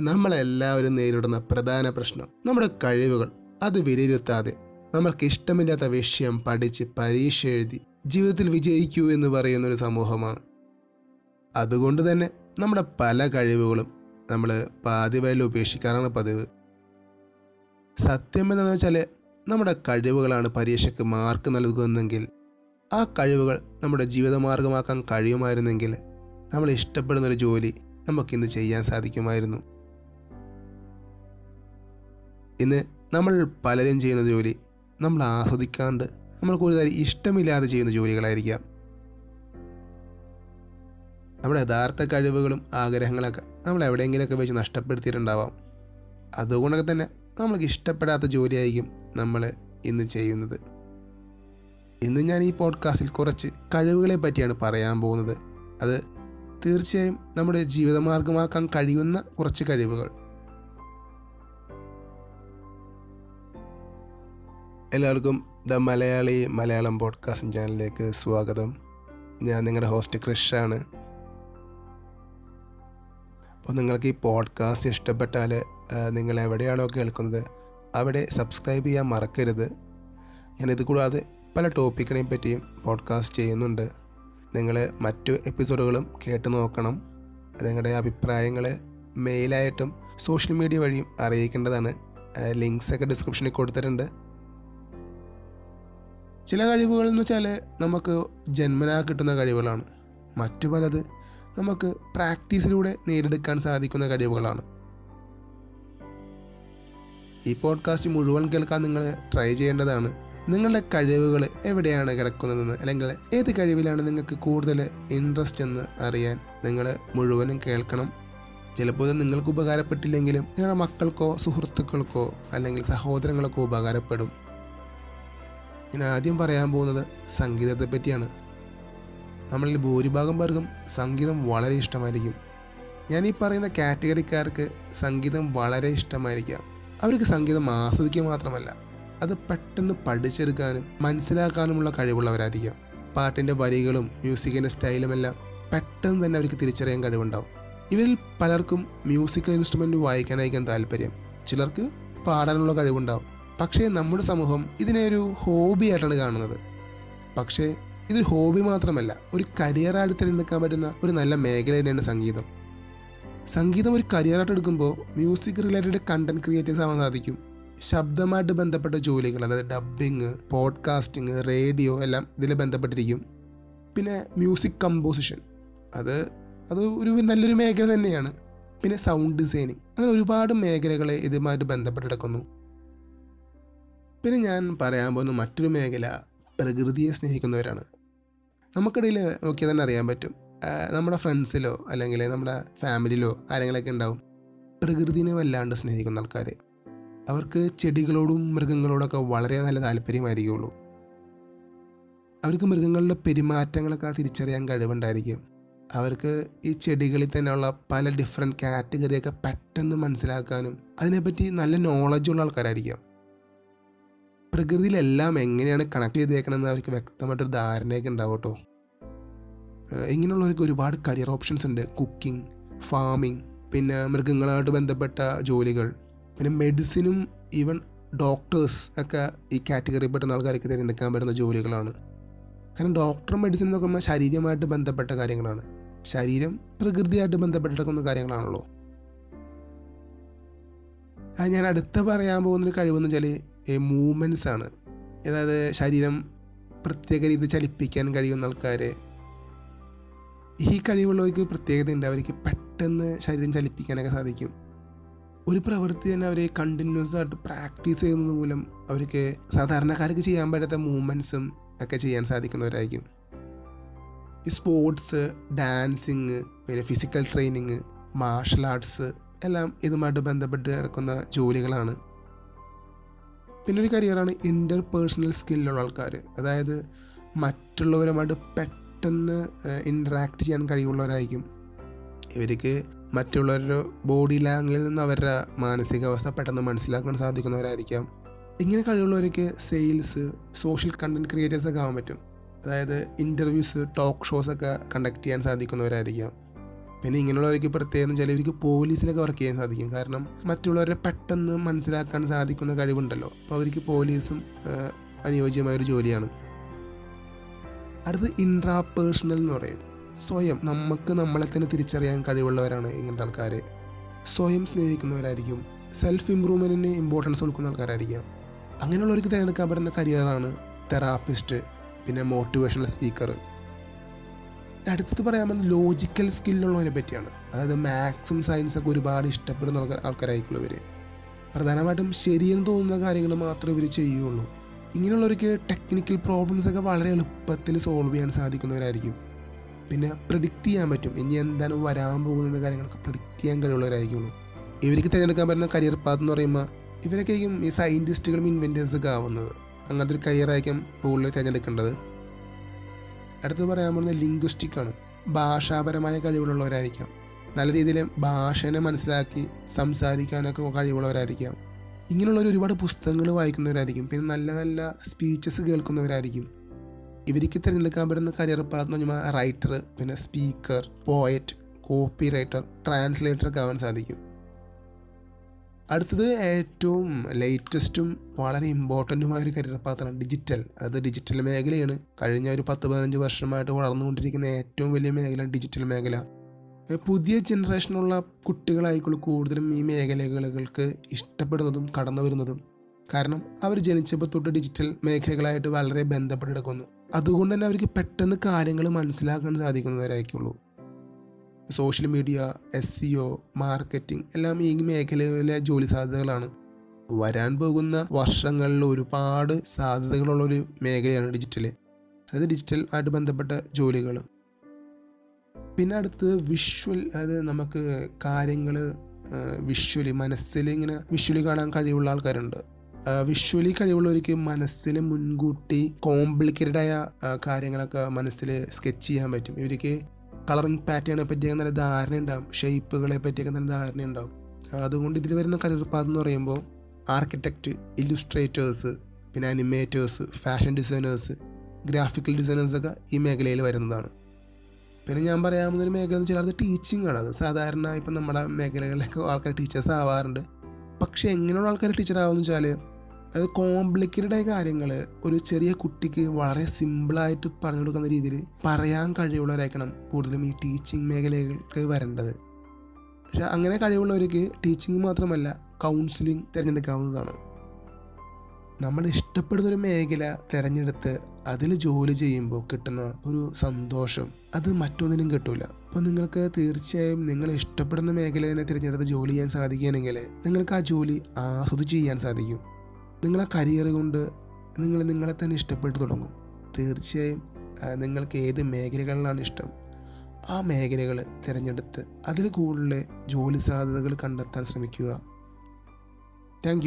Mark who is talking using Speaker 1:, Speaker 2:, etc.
Speaker 1: നമ്മളെല്ലാവരും നേരിടുന്ന പ്രധാന പ്രശ്നം നമ്മുടെ കഴിവുകൾ. അത് വിലയിരുത്താതെ നമ്മൾക്ക് ഇഷ്ടമില്ലാത്ത വിഷയം പഠിച്ച് പരീക്ഷ എഴുതി ജീവിതത്തിൽ വിജയിക്കൂ എന്ന് പറയുന്ന ഒരു സമൂഹമാണ്. അതുകൊണ്ട് തന്നെ നമ്മുടെ പല കഴിവുകളും നമ്മൾ പാതി വഴിയിൽ ഉപേക്ഷിക്കാറാണ് പതിവ്. സത്യം എന്താണെന്ന് വെച്ചാൽ നമ്മുടെ കഴിവുകളാണ് പരീക്ഷയ്ക്ക് മാർക്ക് നൽകുന്നതെങ്കിൽ ആ കഴിവുകൾ നമ്മുടെ ജീവിതമാർഗമാക്കാൻ കഴിയുമായിരുന്നെങ്കിൽ നമ്മൾ ഇഷ്ടപ്പെടുന്ന ഒരു ജോലി നമുക്കിന്ന് ചെയ്യാൻ സാധിക്കുമായിരുന്നു. ഇന്ന് നമ്മൾ പലരും ചെയ്യുന്ന ജോലി നമ്മൾ ആസ്വദിക്കാണ്ട് നമ്മൾ കൂടുതൽ ഇഷ്ടമില്ലാതെ ചെയ്യുന്ന ജോലികളായിരിക്കാം. നമ്മുടെ യഥാർത്ഥ കഴിവുകളും ആഗ്രഹങ്ങളൊക്കെ നമ്മൾ എവിടെയെങ്കിലുമൊക്കെ വെച്ച് നഷ്ടപ്പെടുത്തിയിട്ടുണ്ടാവാം. അതുകൊണ്ടൊക്കെ തന്നെ നമ്മൾക്ക് ഇഷ്ടപ്പെടാത്ത ജോലിയായിരിക്കും നമ്മൾ ഇന്ന് ചെയ്യുന്നത്. ഇന്ന് ഞാൻ ഈ പോഡ്കാസ്റ്റിൽ കുറച്ച് കഴിവുകളെ പറ്റിയാണ് പറയാൻ പോകുന്നത്. അത് തീർച്ചയായും നമ്മുടെ ജീവിതമാർഗമാക്കാൻ കഴിയുന്ന കുറച്ച് കഴിവുകൾ. എല്ലാവർക്കും ദ മലയാളി മലയാളം പോഡ്കാസ്റ്റ് ചാനലിലേക്ക് സ്വാഗതം. ഞാൻ നിങ്ങളുടെ ഹോസ്റ്റ് ക്രിഷാണ്. അപ്പോൾ നിങ്ങൾക്ക് ഈ പോഡ്കാസ്റ്റ് ഇഷ്ടപ്പെട്ടാൽ നിങ്ങൾ എവിടെയാണോ കേൾക്കുന്നത് അവിടെ സബ്സ്ക്രൈബ് ചെയ്യാൻ മറക്കരുത്. ഞാൻ ഞാനിത് കൂടാതെ പല ടോപ്പിക്കിനെയും പറ്റിയും പോഡ്കാസ്റ്റ് ചെയ്യുന്നുണ്ട്. നിങ്ങൾ മറ്റു എപ്പിസോഡുകളും കേട്ട് നോക്കണം. നിങ്ങളുടെ അഭിപ്രായങ്ങൾ മെയിലായിട്ടും സോഷ്യൽ മീഡിയ വഴിയും അറിയിക്കേണ്ടതാണ്. ലിങ്ക്സൊക്കെ ഡിസ്ക്രിപ്ഷനിൽ കൊടുത്തിട്ടുണ്ട്. ചില കഴിവുകൾ എന്ന് വെച്ചാൽ നമുക്ക് ജന്മനാ കിട്ടുന്ന കഴിവുകളാണ്. മറ്റു പലത് നമുക്ക് പ്രാക്ടീസിലൂടെ നേടിയെടുക്കാൻ സാധിക്കുന്ന കഴിവുകളാണ്. ഈ പോഡ്കാസ്റ്റ് മുഴുവൻ കേൾക്കാൻ നിങ്ങൾ ട്രൈ ചെയ്യേണ്ടതാണ്. നിങ്ങളുടെ കഴിവുകൾ എവിടെയാണ് കിടക്കുന്നതെന്ന് അല്ലെങ്കിൽ ഏത് കഴിവിലാണ് നിങ്ങൾക്ക് കൂടുതൽ ഇൻട്രസ്റ്റ് എന്ന് അറിയാൻ നിങ്ങൾ മുഴുവനും കേൾക്കണം. ചിലപ്പോൾ ഇത് നിങ്ങൾക്ക് ഉപകാരപ്പെട്ടില്ലെങ്കിലും നിങ്ങളുടെ മക്കൾക്കോ സുഹൃത്തുക്കൾക്കോ അല്ലെങ്കിൽ സഹോദരങ്ങൾക്കോ ഉപകാരപ്പെടും. ഞാൻ ആദ്യം പറയാൻ പോകുന്നത് സംഗീതത്തെ പറ്റിയാണ്. നമ്മളിൽ ഭൂരിഭാഗം പേർക്കും സംഗീതം വളരെ ഇഷ്ടമായിരിക്കും. ഞാൻ ഈ പറയുന്ന കാറ്റഗറിക്കാർക്ക് സംഗീതം വളരെ ഇഷ്ടമായിരിക്കാം. അവർക്ക് സംഗീതം ആസ്വദിക്കുക മാത്രമല്ല അത് പെട്ടെന്ന് പഠിച്ചെടുക്കാനും മനസ്സിലാക്കാനുമുള്ള കഴിവുള്ളവരായിരിക്കാം. പാട്ടിന്റെ വരികളും മ്യൂസിക്കിന്റെ സ്റ്റൈലും എല്ലാം പെട്ടെന്ന് തന്നെ അവർക്ക് തിരിച്ചറിയാൻ കഴിവുണ്ടാവും. ഇവരിൽ പലർക്കും മ്യൂസിക്കൽ ഇൻസ്ട്രുമെന്റ് വായിക്കാനായിരിക്കും താല്പര്യം. ചിലർക്ക് പാടാനുള്ള കഴിവുണ്ടാവും. പക്ഷേ നമ്മുടെ സമൂഹം ഇതിനെ ഒരു ഹോബിയായിട്ടാണ് കാണുന്നത്. പക്ഷേ ഇതൊരു ഹോബി മാത്രമല്ല ഒരു കരിയറായിട്ട് തിരഞ്ഞെടുക്കാൻ പറ്റുന്ന ഒരു നല്ല മേഖല തന്നെയാണ് സംഗീതം. സംഗീതം ഒരു കരിയറായിട്ട് എടുക്കുമ്പോൾ മ്യൂസിക് റിലേറ്റഡ് കണ്ടന്റ് ക്രിയേറ്റേഴ്സ് ആവാൻ സാധിക്കും. ശബ്ദമായിട്ട് ബന്ധപ്പെട്ട ജോലികൾ അതായത് ഡബ്ബിങ് പോഡ്കാസ്റ്റിംഗ് റേഡിയോ എല്ലാം ഇതിൽ ബന്ധപ്പെട്ടിരിക്കും. പിന്നെ മ്യൂസിക് കമ്പോസിഷൻ അത് അത് ഒരു നല്ലൊരു മേഖല തന്നെയാണ്. പിന്നെ സൗണ്ട് ഡിസൈനിങ് അങ്ങനെ ഒരുപാട് മേഖലകളെ ഇതുമായിട്ട് ബന്ധപ്പെട്ട് കിടക്കുന്നു. പിന്നെ ഞാൻ പറയാൻ പോകുന്ന മറ്റൊരു മേഖല പ്രകൃതിയെ സ്നേഹിക്കുന്നവരാണ്. നമുക്കിടയിൽ നോക്കിയാൽ തന്നെ അറിയാൻ പറ്റും. നമ്മുടെ ഫ്രണ്ട്സിലോ അല്ലെങ്കിൽ നമ്മുടെ ഫാമിലിയിലോ ആരെങ്കിലൊക്കെ ഉണ്ടാവും പ്രകൃതിനെ വല്ലാണ്ട് സ്നേഹിക്കുന്ന ആൾക്കാർ അവർക്ക് ചെടികളോടും മൃഗങ്ങളോടൊക്കെ വളരെ നല്ല താല്പര്യമായിരിക്കുള്ളൂ. അവർക്ക് മൃഗങ്ങളുടെ പെരുമാറ്റങ്ങളൊക്കെ തിരിച്ചറിയാൻ കഴിവുണ്ടായിരിക്കും. അവർക്ക് ഈ ചെടികളിൽ തന്നെയുള്ള പല ഡിഫറെന്റ് കാറ്റഗറിയൊക്കെ പെട്ടെന്ന് മനസ്സിലാക്കാനും അതിനെപ്പറ്റി നല്ല നോളജുള്ള ആൾക്കാരായിരിക്കാം. പ്രകൃതിയിലെല്ലാം എങ്ങനെയാണ് കണക്ട് ചെയ്തേക്കണമെന്ന് അവർക്ക് വ്യക്തമായിട്ടൊരു ധാരണയൊക്കെ ഉണ്ടാവും കേട്ടോ ഇങ്ങനെയുള്ളവർക്ക് ഒരുപാട് കരിയർ ഓപ്ഷൻസ് ഉണ്ട്. കുക്കിംഗ് ഫാമിംഗ് പിന്നെ മൃഗങ്ങളായിട്ട് ബന്ധപ്പെട്ട ജോലികൾ പിന്നെ മെഡിസിനും ഈവൻ ഡോക്ടേഴ്സ് ഒക്കെ ഈ കാറ്റഗറിയിൽ പെട്ടുന്ന ആൾക്കാർക്ക് തിരഞ്ഞെടുക്കാൻ പറ്റുന്ന ജോലികളാണ്. കാരണം ഡോക്ടറും മെഡിസിൻ എന്നൊക്കെ പറയുമ്പോൾ ശരീരമായിട്ട് ബന്ധപ്പെട്ട കാര്യങ്ങളാണ്. ശരീരം പ്രകൃതിയായിട്ട് ബന്ധപ്പെട്ടിരിക്കുന്ന കാര്യങ്ങളാണല്ലോ. ഞാൻ അടുത്ത പറയാൻ പോകുന്നൊരു കഴിവെന്ന് വെച്ചാൽ മൂവ്മെന്റ്സ് ആണ്. അതായത് ശരീരം പ്രത്യേക രീതി ചലിപ്പിക്കാൻ കഴിയുന്ന ആൾക്കാർ ഈ കഴിവുള്ളവർക്ക് പ്രത്യേകത ഉണ്ട്. അവർക്ക് പെട്ടെന്ന് ശരീരം ചലിപ്പിക്കാനൊക്കെ സാധിക്കും. ഒരു പ്രവൃത്തി തന്നെ അവരെ കണ്ടിന്യൂസ് ആയിട്ട് പ്രാക്ടീസ് ചെയ്യുന്നത് മൂലം അവർക്ക് സാധാരണക്കാർക്ക് ചെയ്യാൻ പറ്റാത്ത മൂവ്മെന്റ്സും ഒക്കെ ചെയ്യാൻ സാധിക്കുന്നവരായിരിക്കും. ഈ സ്പോർട്സ് ഡാൻസിങ് പിന്നെ ഫിസിക്കൽ ട്രെയിനിങ് മാർഷൽ ആർട്സ് എല്ലാം ഇതുമായിട്ട് ബന്ധപ്പെട്ട് നടക്കുന്ന ജോലികളാണ്. പിന്നെ ഒരു കരിയറാണ് ഇന്റർ പേഴ്സണൽ സ്കില്ലുള്ള ആൾക്കാർ അതായത് മറ്റുള്ളവരുമായിട്ട് പെട്ടെന്ന് ഇൻട്രാക്ട് ചെയ്യാൻ കഴിവുള്ളവരായിരിക്കും. ഇവർക്ക് മറ്റുള്ളവരുടെ ബോഡി ലാംഗ്വേജിൽ നിന്ന് അവരുടെ മാനസികാവസ്ഥ പെട്ടെന്ന് മനസ്സിലാക്കാൻ സാധിക്കുന്നവരായിരിക്കാം. ഇങ്ങനെ കഴിവുള്ളവർക്ക് സെയിൽസ് സോഷ്യൽ കണ്ടന്റ് ക്രിയേറ്റേഴ്സ് ഒക്കെ ആവാൻ പറ്റും. അതായത് ഇന്റർവ്യൂസ് ടോക്ക് ഷോസ് ഒക്കെ കണ്ടക്ട് ചെയ്യാൻ സാധിക്കുന്നവരായിരിക്കാം. പിന്നെ ഇങ്ങനെയുള്ളവർക്ക് പ്രത്യേകം ചിലവർക്ക് പോലീസിനൊക്കെ വർക്ക് ചെയ്യാൻ സാധിക്കും. കാരണം മറ്റുള്ളവരെ പെട്ടെന്ന് മനസ്സിലാക്കാൻ സാധിക്കുന്ന കഴിവുണ്ടല്ലോ. അപ്പോൾ അവർക്ക് പോലീസും ആ, അനുയോജ്യമായ ഒരു ജോലിയാണ്. അടുത്ത് ഇൻട്രാ പേഴ്സണൽ എന്ന് പറയും. സ്വയം നമുക്ക് നമ്മളെ തന്നെ തിരിച്ചറിയാൻ കഴിവുള്ളവരാണ് ഇങ്ങനത്തെ ആൾക്കാർ സ്വയം സ്നേഹിക്കുന്നവരായിരിക്കും. സെൽഫ് ഇമ്പ്രൂവ്മെന്റിന് ഇമ്പോർട്ടൻസ് കൊടുക്കുന്ന ആൾക്കാരായിരിക്കാം. അങ്ങനെയുള്ളവർക്ക് തിരഞ്ഞെടുക്കാൻ പറ്റുന്ന കരിയറാണ് തെറാപ്പിസ്റ്റ് പിന്നെ മോട്ടിവേഷണൽ സ്പീക്കർ അടുത്തത് പറയാൻ പറ്റുന്ന ലോജിക്കൽ സ്കില്ലുള്ളവരെ പറ്റിയാണ്. അതായത് മാത്സും സയൻസൊക്കെ ഒരുപാട് ഇഷ്ടപ്പെടുന്ന ആൾക്കാർ ആൾക്കാരായിരിക്കുള്ളൂ ഇവർ പ്രധാനമായിട്ടും ശരിയെന്ന് തോന്നുന്ന കാര്യങ്ങൾ മാത്രമേ ഇവർ ചെയ്യുള്ളൂ. ഇങ്ങനെയുള്ളവർക്ക് ടെക്നിക്കൽ പ്രോബ്ലംസ് ഒക്കെ വളരെ എളുപ്പത്തിൽ സോൾവ് ചെയ്യാൻ സാധിക്കുന്നവരായിരിക്കും. പിന്നെ പ്രിഡിക്റ്റ് ചെയ്യാൻ പറ്റും. ഇനി എന്താണ് വരാൻ പോകുന്ന കാര്യങ്ങളൊക്കെ പ്രിഡിക്റ്റ് ചെയ്യാൻ കഴിവുള്ളവരായിരിക്കുള്ളൂ. ഇവർക്ക് തിരഞ്ഞെടുക്കാൻ പറ്റുന്ന കരിയർ പാത്ത് എന്ന് പറയുമ്പോൾ ഇവരൊക്കെ ആയിരിക്കും ഈ സയന്റിസ്റ്റുകളും ഇൻവെന്റേഴ്സൊക്കെ ആവുന്നത്. അങ്ങനത്തെ ഒരു കരിയർ ആയിരിക്കും കൂടുതൽ തിരഞ്ഞെടുക്കേണ്ടത്. അടുത്ത് പറയാൻ പോകുന്നത് ലിംഗ്വിസ്റ്റിക് ആണ്. ഭാഷാപരമായ കഴിവുള്ളവരായിരിക്കാം. നല്ല രീതിയിൽ ഭാഷനെ മനസ്സിലാക്കി സംസാരിക്കാനൊക്കെ കഴിവുള്ളവരായിരിക്കാം. ഇങ്ങനെയുള്ളവർ ഒരുപാട് പുസ്തകങ്ങൾ വായിക്കുന്നവരായിരിക്കും. പിന്നെ നല്ല നല്ല സ്പീച്ചസ് കേൾക്കുന്നവരായിരിക്കും. ഇവർക്ക് തിരഞ്ഞെടുക്കാൻ പറ്റുന്ന കരിയർ പാത്ത് എന്ന് പറഞ്ഞാൽ റൈറ്റർ പിന്നെ speaker poet copy writer translator ഒക്കെ ആവാൻ സാധിക്കും. അടുത്തത് ഏറ്റവും ലേറ്റസ്റ്റും വളരെ ഇമ്പോർട്ടന്റുമായ ഒരു കരിയർ പാത്രമാണ് ഡിജിറ്റൽ അത് ഡിജിറ്റൽ മേഖലയാണ്. കഴിഞ്ഞ ഒരു പത്ത് പതിനഞ്ച് വർഷമായിട്ട് വളർന്നുകൊണ്ടിരിക്കുന്ന ഏറ്റവും വലിയ മേഖല ഡിജിറ്റൽ മേഖല. പുതിയ ജനറേഷനുള്ള കുട്ടികളായിക്കോളൂ കൂടുതലും ഈ മേഖലകൾക്ക് ഇഷ്ടപ്പെടുന്നതും കടന്നു വരുന്നതും. കാരണം അവർ ജനിച്ചപ്പോൾ തൊട്ട് ഡിജിറ്റൽ മേഖലകളായിട്ട് വളരെ ബന്ധപ്പെട്ടെടുക്കുന്നു അതുകൊണ്ട് തന്നെ അവർക്ക് പെട്ടെന്ന് കാര്യങ്ങൾ മനസ്സിലാക്കാൻ സാധിക്കുന്നവരായിരിക്കുള്ളൂ social media S C O marketing എല്ലാം ഈ മേഖലയിലെ ജോലി സാധ്യതകളാണ്. വരാൻ പോകുന്ന വർഷങ്ങളിൽ ഒരുപാട് സാധ്യതകളുള്ള ഒരു മേഖലയാണ് ഡിജിറ്റൽ അതായത് ഡിജിറ്റൽ ആയിട്ട് ബന്ധപ്പെട്ട ജോലികൾ. പിന്നെ അടുത്തത് വിഷ്വൽ അതായത് നമുക്ക് കാര്യങ്ങൾ വിഷ്വലി മനസ്സിൽ ഇങ്ങനെ വിഷ്വലി കാണാൻ കഴിവുള്ള ആൾക്കാരുണ്ട്. വിഷ്വലി കഴിവുള്ളവർക്ക് മനസ്സിൽ മുൻകൂട്ടി കോംപ്ലിക്കേറ്റഡ് ആയ കാര്യങ്ങളൊക്കെ മനസ്സിൽ സ്കെച്ച് ചെയ്യാൻ പറ്റും. ഇവർക്ക് കളറിങ് പാറ്റേണെ പറ്റിയൊക്കെ നല്ല ധാരണ ഉണ്ടാവും ഷേപ്പുകളെ പറ്റിയൊക്കെ നല്ല ധാരണ ഉണ്ടാവും അതുകൊണ്ട് ഇതിൽ വരുന്ന കരിയർ പാത്ത് എന്ന് പറയുമ്പോൾ ആർക്കിടെക്റ്റ് ഇല്ലുസ്ട്രേറ്റേഴ്സ് പിന്നെ അനിമേറ്റേഴ്സ് ഫാഷൻ ഡിസൈനേഴ്സ് ഗ്രാഫിക്കൽ ഡിസൈനേഴ്സൊക്കെ ഈ മേഖലയിൽ വരുന്നതാണ്. പിന്നെ ഞാൻ പറയാവുന്ന ഒരു മേഖല എന്ന് വെച്ചാൽ അത് ടീച്ചിങ് ആണ്. അത് സാധാരണ ഇപ്പം നമ്മുടെ മേഖലകളിലൊക്കെ ആൾക്കാർ ടീച്ചേഴ്സ് ആവാറുണ്ട്. പക്ഷേ എങ്ങനെയുള്ള ആൾക്കാർ ടീച്ചർ ആവുമെന്ന് വെച്ചാൽ അത് കോംപ്ലിക്കേറ്റഡ് ആയ കാര്യങ്ങൾ ഒരു ചെറിയ കുട്ടിക്ക് വളരെ സിമ്പിളായിട്ട് പറഞ്ഞു കൊടുക്കുന്ന രീതിയിൽ പറയാൻ കഴിവുള്ളവരായിരിക്കണം കൂടുതലും ഈ ടീച്ചിങ് മേഖലകൾക്ക് വരേണ്ടത്. പക്ഷെ അങ്ങനെ കഴിവുള്ളവർക്ക് ടീച്ചിങ് മാത്രമല്ല കൗൺസിലിംഗ് തിരഞ്ഞെടുക്കാവുന്നതാണ്. നമ്മൾ ഇഷ്ടപ്പെടുന്ന ഒരു മേഖല തിരഞ്ഞെടുത്ത് അതിൽ ജോലി ചെയ്യുമ്പോൾ കിട്ടുന്ന ഒരു സന്തോഷം അത് മറ്റൊന്നിനും കിട്ടൂല. അപ്പോൾ നിങ്ങൾക്ക് തീർച്ചയായും നിങ്ങൾ ഇഷ്ടപ്പെടുന്ന മേഖല തന്നെ തിരഞ്ഞെടുത്ത് ജോലി ചെയ്യാൻ സാധിക്കുകയാണെങ്കിൽ നിങ്ങൾക്ക് ആ ജോലി ആസ്വദിച്ച് ചെയ്യാൻ സാധിക്കും. നിങ്ങളെ കരിയർ കൊണ്ട് നിങ്ങൾ നിങ്ങളെ തന്നെ ഇഷ്ടപ്പെട്ടു തുടങ്ങും. തീർച്ചയായും നിങ്ങൾക്ക് ഏത് മേഖലകളിലാണ് ഇഷ്ടം? ആ മേഖലകൾ തിരഞ്ഞെടുത്ത് അതിൽ കൂടുതൽ ജോലി സാധ്യതകൾ കണ്ടെത്താൻ ശ്രമിക്കുക. താങ്ക്